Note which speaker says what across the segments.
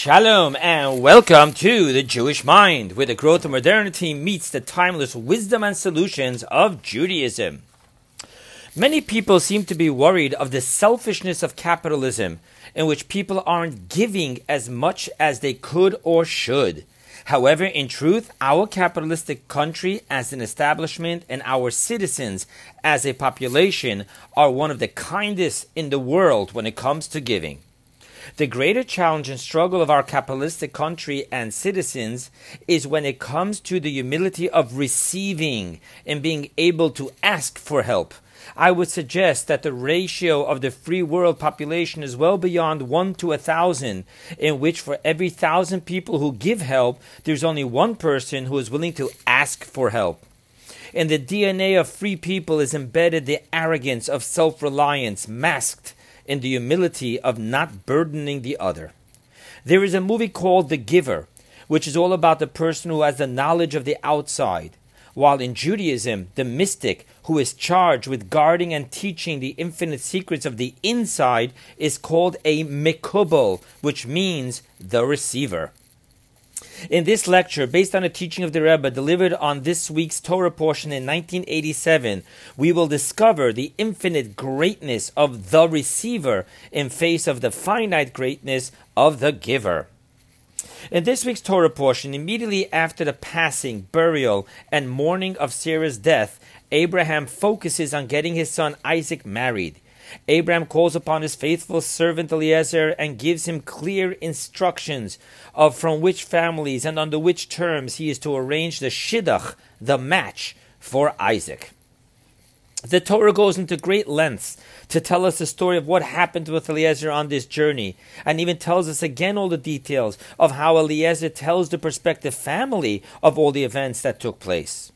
Speaker 1: Shalom and welcome to the Jewish Mind, where the growth of modernity meets the timeless wisdom and solutions of Judaism. Many people seem to be worried of the selfishness of capitalism, in which people aren't giving as much as they could or should. However, in truth, our capitalistic country as an establishment and our citizens as a population are one of the kindest in the world when it comes to giving. The greater challenge and struggle of our capitalistic country and citizens is when it comes to the humility of receiving and being able to ask for help. I would suggest that the ratio of the free world population is well beyond one to a thousand, in which for every thousand people who give help, there's only one person who is willing to ask for help. In the DNA of free people is embedded the arrogance of self reliance, masked in the humility of not burdening the other. There is a movie called The Giver, which is all about the person who has the knowledge of the outside, while in Judaism, the mystic who is charged with guarding and teaching the infinite secrets of the inside is called a Mekubal, which means the receiver. In this lecture, based on a teaching of the Rebbe delivered on this week's Torah portion in 1987, we will discover the infinite greatness of the receiver in face of the finite greatness of the giver. In this week's Torah portion, immediately after the passing, burial, and mourning of Sarah's death, Abraham focuses on getting his son Isaac married. Abraham calls upon his faithful servant Eliezer and gives him clear instructions of from which families and under which terms he is to arrange the shidduch, the match, for Isaac. The Torah goes into great lengths to tell us the story of what happened with Eliezer on this journey, and even tells us again all the details of how Eliezer tells the prospective family of all the events that took place.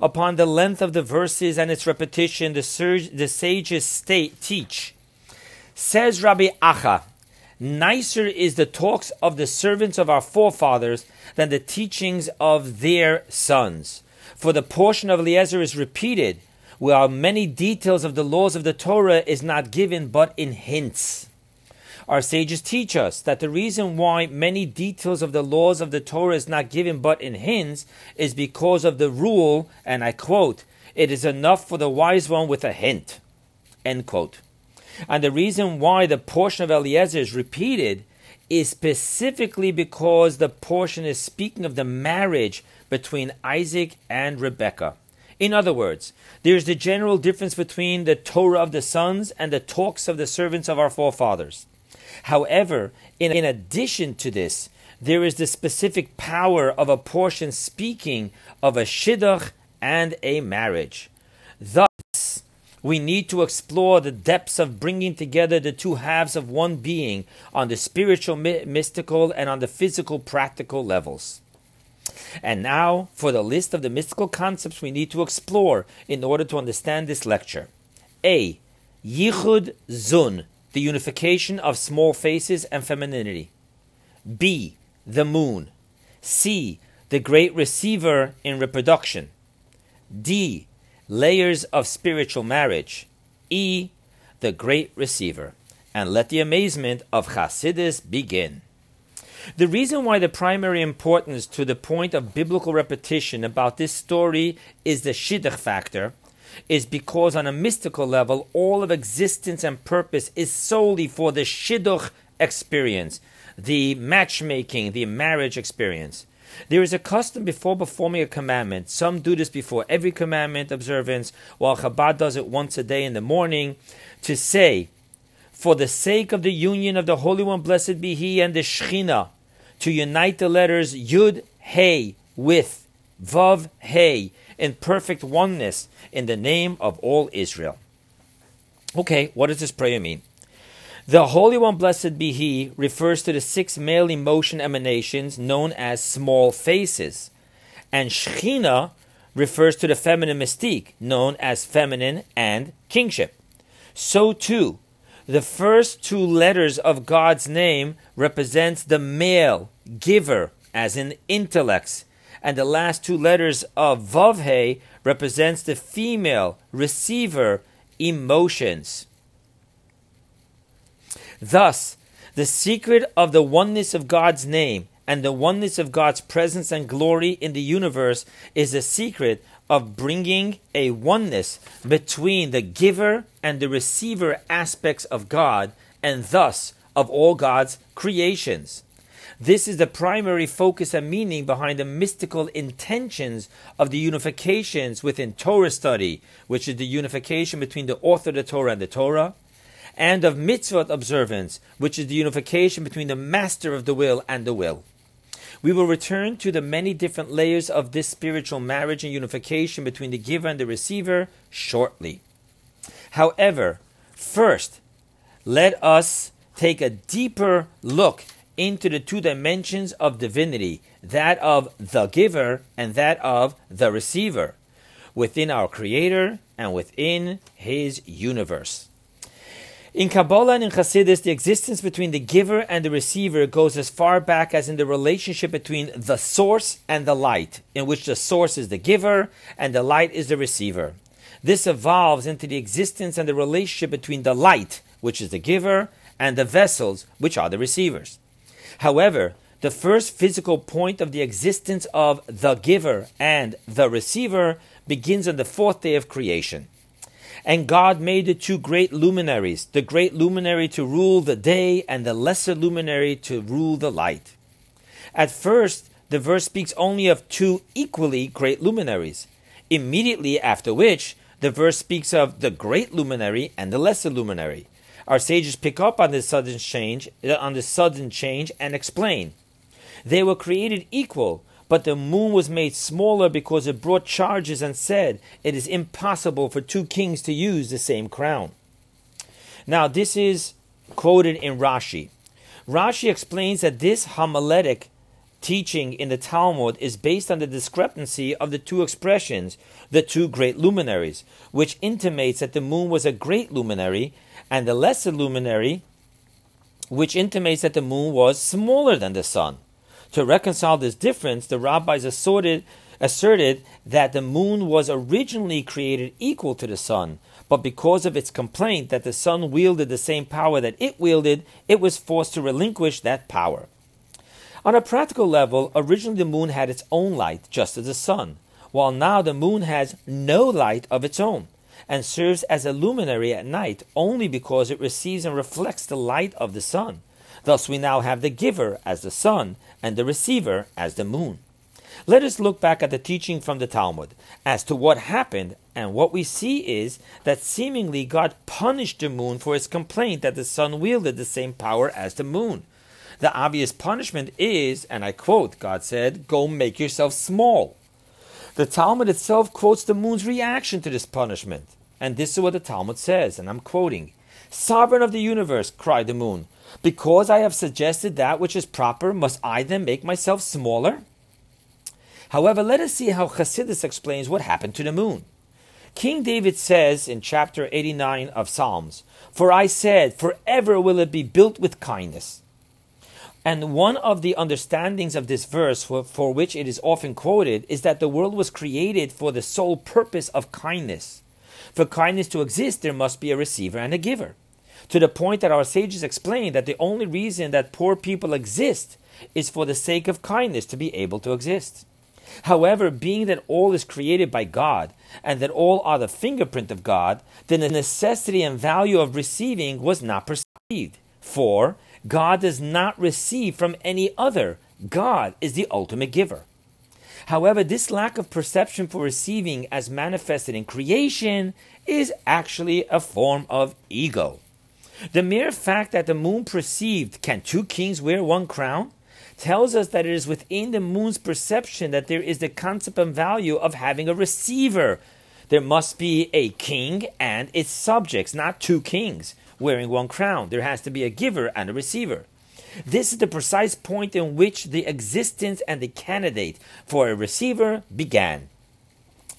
Speaker 1: Upon the length of the verses and its repetition, the, surge, the sages state, teach. Says Rabbi Acha, nicer is the talks of the servants of our forefathers than the teachings of their sons. For the portion of Eliezer is repeated, while many details of the laws of the Torah is not given but in hints. Our sages teach us that the reason why many details of the laws of the Torah is not given but in hints is because of the rule, and I quote, it is enough for the wise one with a hint. End quote. And the reason why the portion of Eliezer is repeated is specifically because the portion is speaking of the marriage between Isaac and Rebekah. In other words, there is the general difference between the Torah of the sons and the talks of the servants of our forefathers. However, in, in addition to this, there is the specific power of a portion speaking of a shidduch and a marriage. Thus, we need to explore the depths of bringing together the two halves of one being on the spiritual, mystical, and on the physical, practical levels. And now for the list of the mystical concepts we need to explore in order to understand this lecture. A. Yichud Zun, the unification of small faces and femininity. B. The moon. C. The great receiver in reproduction. D. Layers of spiritual marriage. E. The great receiver. And let the amazement of Chasidus begin. The reason why the primary importance to the point of biblical repetition about this story is the shidduch factor is because on a mystical level, all of existence and purpose is solely for the shidduch experience, the matchmaking, the marriage experience. There is a custom before performing a commandment. Some do this before every commandment observance, while Chabad does it once a day in the morning, to say, for the sake of the union of the Holy One, blessed be He, and the Shechina, to unite the letters Yud Hey with Vav Hey in perfect oneness in the name of all Israel. Okay, what does this prayer mean? The Holy One, blessed be He, refers to the six male emotion emanations known as small faces, and Shechina refers to the feminine mystique known as feminine and kingship. So too, the first two letters of God's name represents the male giver, as in intellects, and the last two letters of Vavhe represents the female receiver emotions. Thus, The secret of the oneness of God's name and the oneness of God's presence and glory in the universe is the secret of bringing a oneness between the giver and the receiver aspects of God and thus of all God's creations. This is the primary focus and meaning behind the mystical intentions of the unifications within Torah study, which is the unification between the author of the Torah and the Torah, and of mitzvot observance, which is the unification between the master of the will and the will. We will return to the many different layers of this spiritual marriage and unification between the giver and the receiver shortly. However, first, let us take a deeper look into the two dimensions of divinity that of the giver and that of the receiver within our Creator and within His universe. In Kabbalah and in Hasidus, the existence between the giver and the receiver goes as far back as in the relationship between the source and the light, in which the source is the giver and the light is the receiver. This evolves into the existence and the relationship between the light, which is the giver, and the vessels, which are the receivers. However, the first physical point of the existence of the giver and the receiver begins on the fourth day of creation. And God made the two great luminaries, the great luminary to rule the day and the lesser luminary to rule the light. At first, the verse speaks only of two equally great luminaries. Immediately after which, the verse speaks of the great luminary and the lesser luminary. Our sages pick up on this sudden change, uh, on this sudden change, and explain. They were created equal, but the moon was made smaller because it brought charges and said, It is impossible for two kings to use the same crown. Now, this is quoted in Rashi. Rashi explains that this homiletic teaching in the Talmud is based on the discrepancy of the two expressions, the two great luminaries, which intimates that the moon was a great luminary, and the lesser luminary, which intimates that the moon was smaller than the sun. To reconcile this difference, the rabbis asserted, asserted that the moon was originally created equal to the sun, but because of its complaint that the sun wielded the same power that it wielded, it was forced to relinquish that power. On a practical level, originally the moon had its own light, just as the sun, while now the moon has no light of its own and serves as a luminary at night only because it receives and reflects the light of the sun. Thus, we now have the giver as the sun and the receiver as the moon. Let us look back at the teaching from the Talmud as to what happened, and what we see is that seemingly God punished the moon for his complaint that the sun wielded the same power as the moon. The obvious punishment is, and I quote, God said, Go make yourself small. The Talmud itself quotes the moon's reaction to this punishment. And this is what the Talmud says, and I'm quoting Sovereign of the universe, cried the moon, because I have suggested that which is proper, must I then make myself smaller? However, let us see how Chassidus explains what happened to the moon. King David says in chapter 89 of Psalms, For I said, forever will it be built with kindness. And one of the understandings of this verse, for, for, which it is often quoted, is that the world was created for the sole purpose of kindness. For kindness to exist, there must be a receiver and a giver to the point that our sages explain that the only reason that poor people exist is for the sake of kindness to be able to exist. However, being that all is created by God and that all are the fingerprint of God, then the necessity and value of receiving was not perceived. For God does not receive from any other, God is the ultimate giver. However, this lack of perception for receiving as manifested in creation is actually a form of ego. The mere fact that the moon perceived, can two kings wear one crown? tells us that it is within the moon's perception that there is the concept and value of having a receiver. There must be a king and its subjects, not two kings wearing one crown. There has to be a giver and a receiver. This is the precise point in which the existence and the candidate for a receiver began.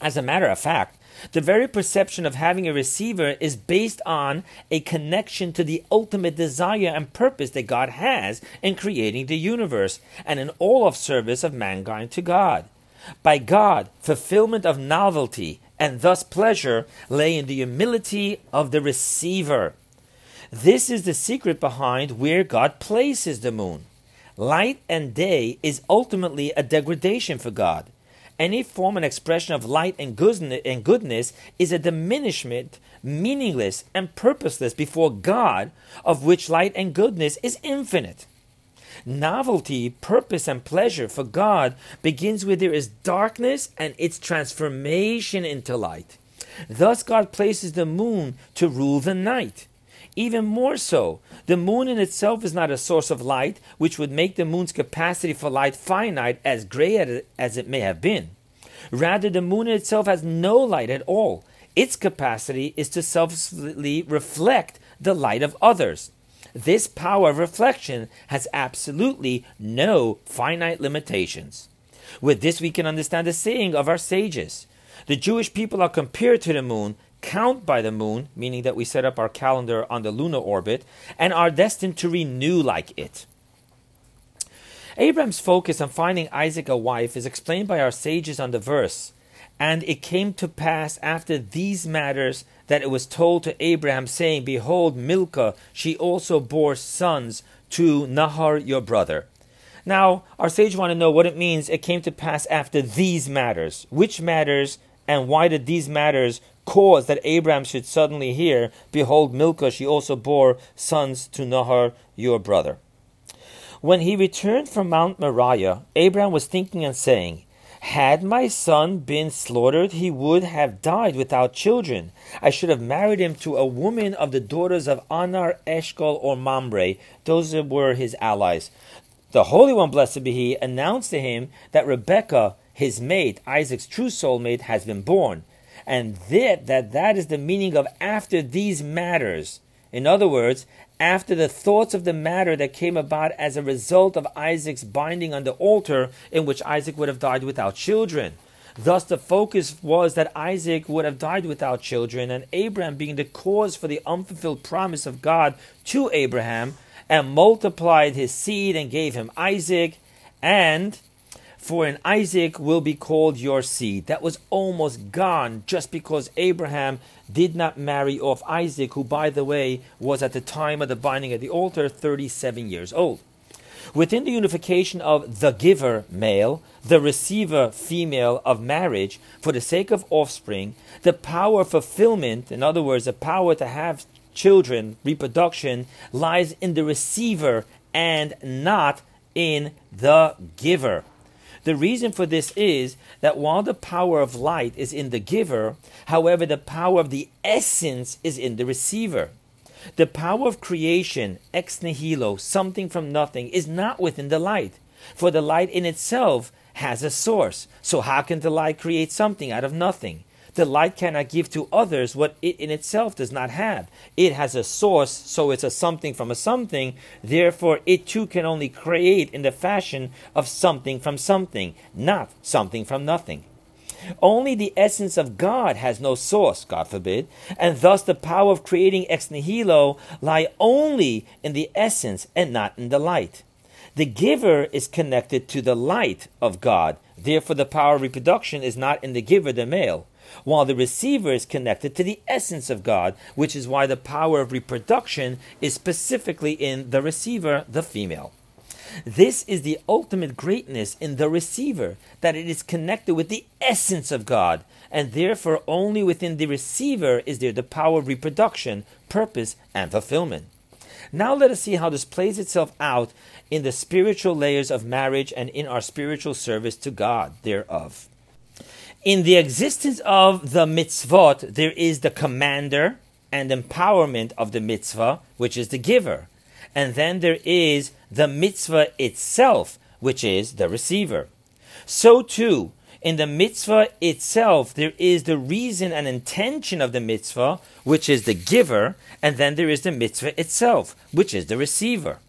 Speaker 1: As a matter of fact, the very perception of having a receiver is based on a connection to the ultimate desire and purpose that God has in creating the universe and in all of service of mankind to God. By God, fulfillment of novelty and thus pleasure lay in the humility of the receiver. This is the secret behind where God places the moon. Light and day is ultimately a degradation for God. Any form and expression of light and goodness is a diminishment, meaningless and purposeless before God, of which light and goodness is infinite. Novelty, purpose, and pleasure for God begins where there is darkness and its transformation into light. Thus, God places the moon to rule the night. Even more so, the moon in itself is not a source of light, which would make the moon's capacity for light finite, as great as it may have been. Rather, the moon in itself has no light at all. Its capacity is to selflessly reflect the light of others. This power of reflection has absolutely no finite limitations. With this, we can understand the saying of our sages. The Jewish people are compared to the moon, count by the moon, meaning that we set up our calendar on the lunar orbit, and are destined to renew like it. Abraham's focus on finding Isaac a wife is explained by our sages on the verse. And it came to pass after these matters that it was told to Abraham, saying, Behold, Milcah, she also bore sons to Nahor your brother. Now, our sages want to know what it means it came to pass after these matters. Which matters, and why did these matters cause that Abraham should suddenly hear, Behold, Milcah, she also bore sons to Nahor your brother? When he returned from Mount Moriah, Abraham was thinking and saying, Had my son been slaughtered, he would have died without children. I should have married him to a woman of the daughters of Aner, Eshcol, or Mamre. Those were his allies. The Holy One, blessed be he, announced to him that Rebekah, his mate, Isaac's true soulmate, has been born. And that, that that is the meaning of after these matters. In other words, after the thoughts of the matter that came about as a result of Isaac's binding on the altar, in which Isaac would have died without children. Thus, the focus was that Isaac would have died without children, and Abraham being the cause for the unfulfilled promise of God to Abraham, and multiplied his seed and gave him Isaac, and for in Isaac will be called your seed. That was almost gone just because Abraham did not marry off Isaac, who, by the way, was at the time of the binding at the altar 37 years old. Within the unification of the giver, male, the receiver, female, of marriage, for the sake of offspring, the power of fulfillment, in other words, the power to have children, reproduction, lies in the receiver and not in the giver. The reason for this is that while the power of light is in the giver, however, the power of the essence is in the receiver. The power of creation, ex nihilo, something from nothing, is not within the light, for the light in itself has a source. So, how can the light create something out of nothing? The light cannot give to others what it in itself does not have. It has a source, so it's a something from a something. Therefore, it too can only create in the fashion of something from something, not something from nothing. Only the essence of God has no source, God forbid, and thus the power of creating ex nihilo lie only in the essence and not in the light. The giver is connected to the light of God. Therefore, the power of reproduction is not in the giver, the male while the receiver is connected to the essence of God, which is why the power of reproduction is specifically in the receiver, the female. This is the ultimate greatness in the receiver, that it is connected with the essence of God, and therefore only within the receiver is there the power of reproduction, purpose, and fulfillment. Now let us see how this plays itself out in the spiritual layers of marriage and in our spiritual service to God thereof in the existence of the mitzvot, there is the commander and empowerment of the mitzvah, which is the giver. And then there is the mitzvah itself, which is the receiver. So too, in the mitzvah itself, there is the reason and intention of the mitzvah, which is the giver, and then there is the mitzvah itself, which is the receiver.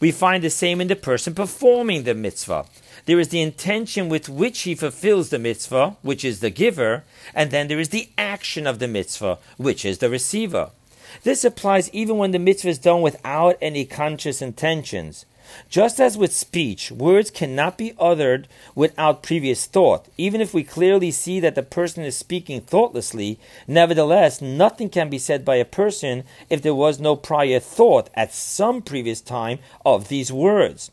Speaker 1: We find the same in the person performing the mitzvah. There is the intention with which he fulfills the mitzvah, which is the giver, and then there is the action of the mitzvah, which is the receiver. This applies even when the mitzvah is done without any conscious intentions. Just as with speech, words cannot be uttered without previous thought. Even if we clearly see that the person is speaking thoughtlessly, nevertheless, nothing can be said by a person if there was no prior thought at some previous time of these words.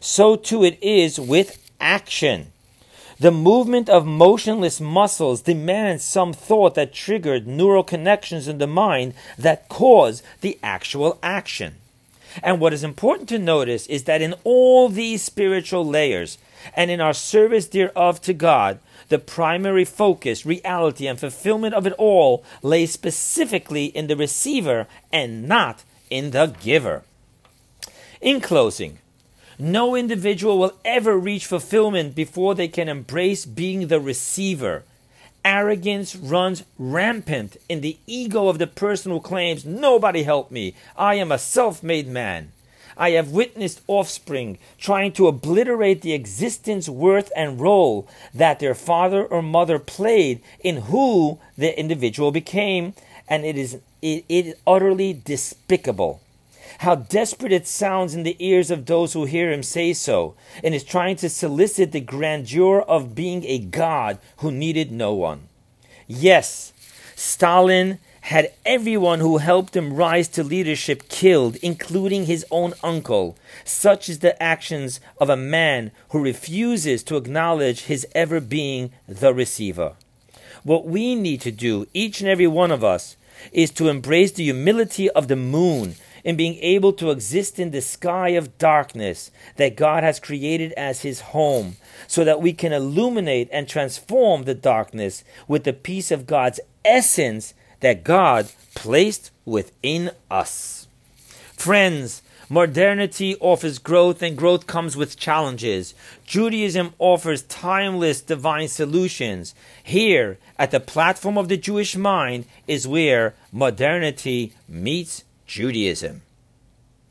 Speaker 1: So too it is with action. The movement of motionless muscles demands some thought that triggered neural connections in the mind that cause the actual action. And what is important to notice is that in all these spiritual layers and in our service thereof to God, the primary focus, reality, and fulfillment of it all lay specifically in the receiver and not in the giver. In closing, no individual will ever reach fulfillment before they can embrace being the receiver arrogance runs rampant in the ego of the person who claims, Nobody helped me. I am a self made man. I have witnessed offspring trying to obliterate the existence, worth, and role that their father or mother played in who the individual became, and it is, it, it is utterly despicable how desperate it sounds in the ears of those who hear him say so, and is trying to solicit the grandeur of being a god who needed no one. Yes, Stalin had everyone who helped him rise to leadership killed, including his own uncle. Such is the actions of a man who refuses to acknowledge his ever being the receiver. What we need to do, each and every one of us, is to embrace the humility of the moon in being able to exist in the sky of darkness that God has created as His home, so that we can illuminate and transform the darkness with the peace of God's essence that God placed within us. Friends, Modernity offers growth, and growth comes with challenges. Judaism offers timeless divine solutions. Here, at the platform of the Jewish mind, is where modernity meets Judaism.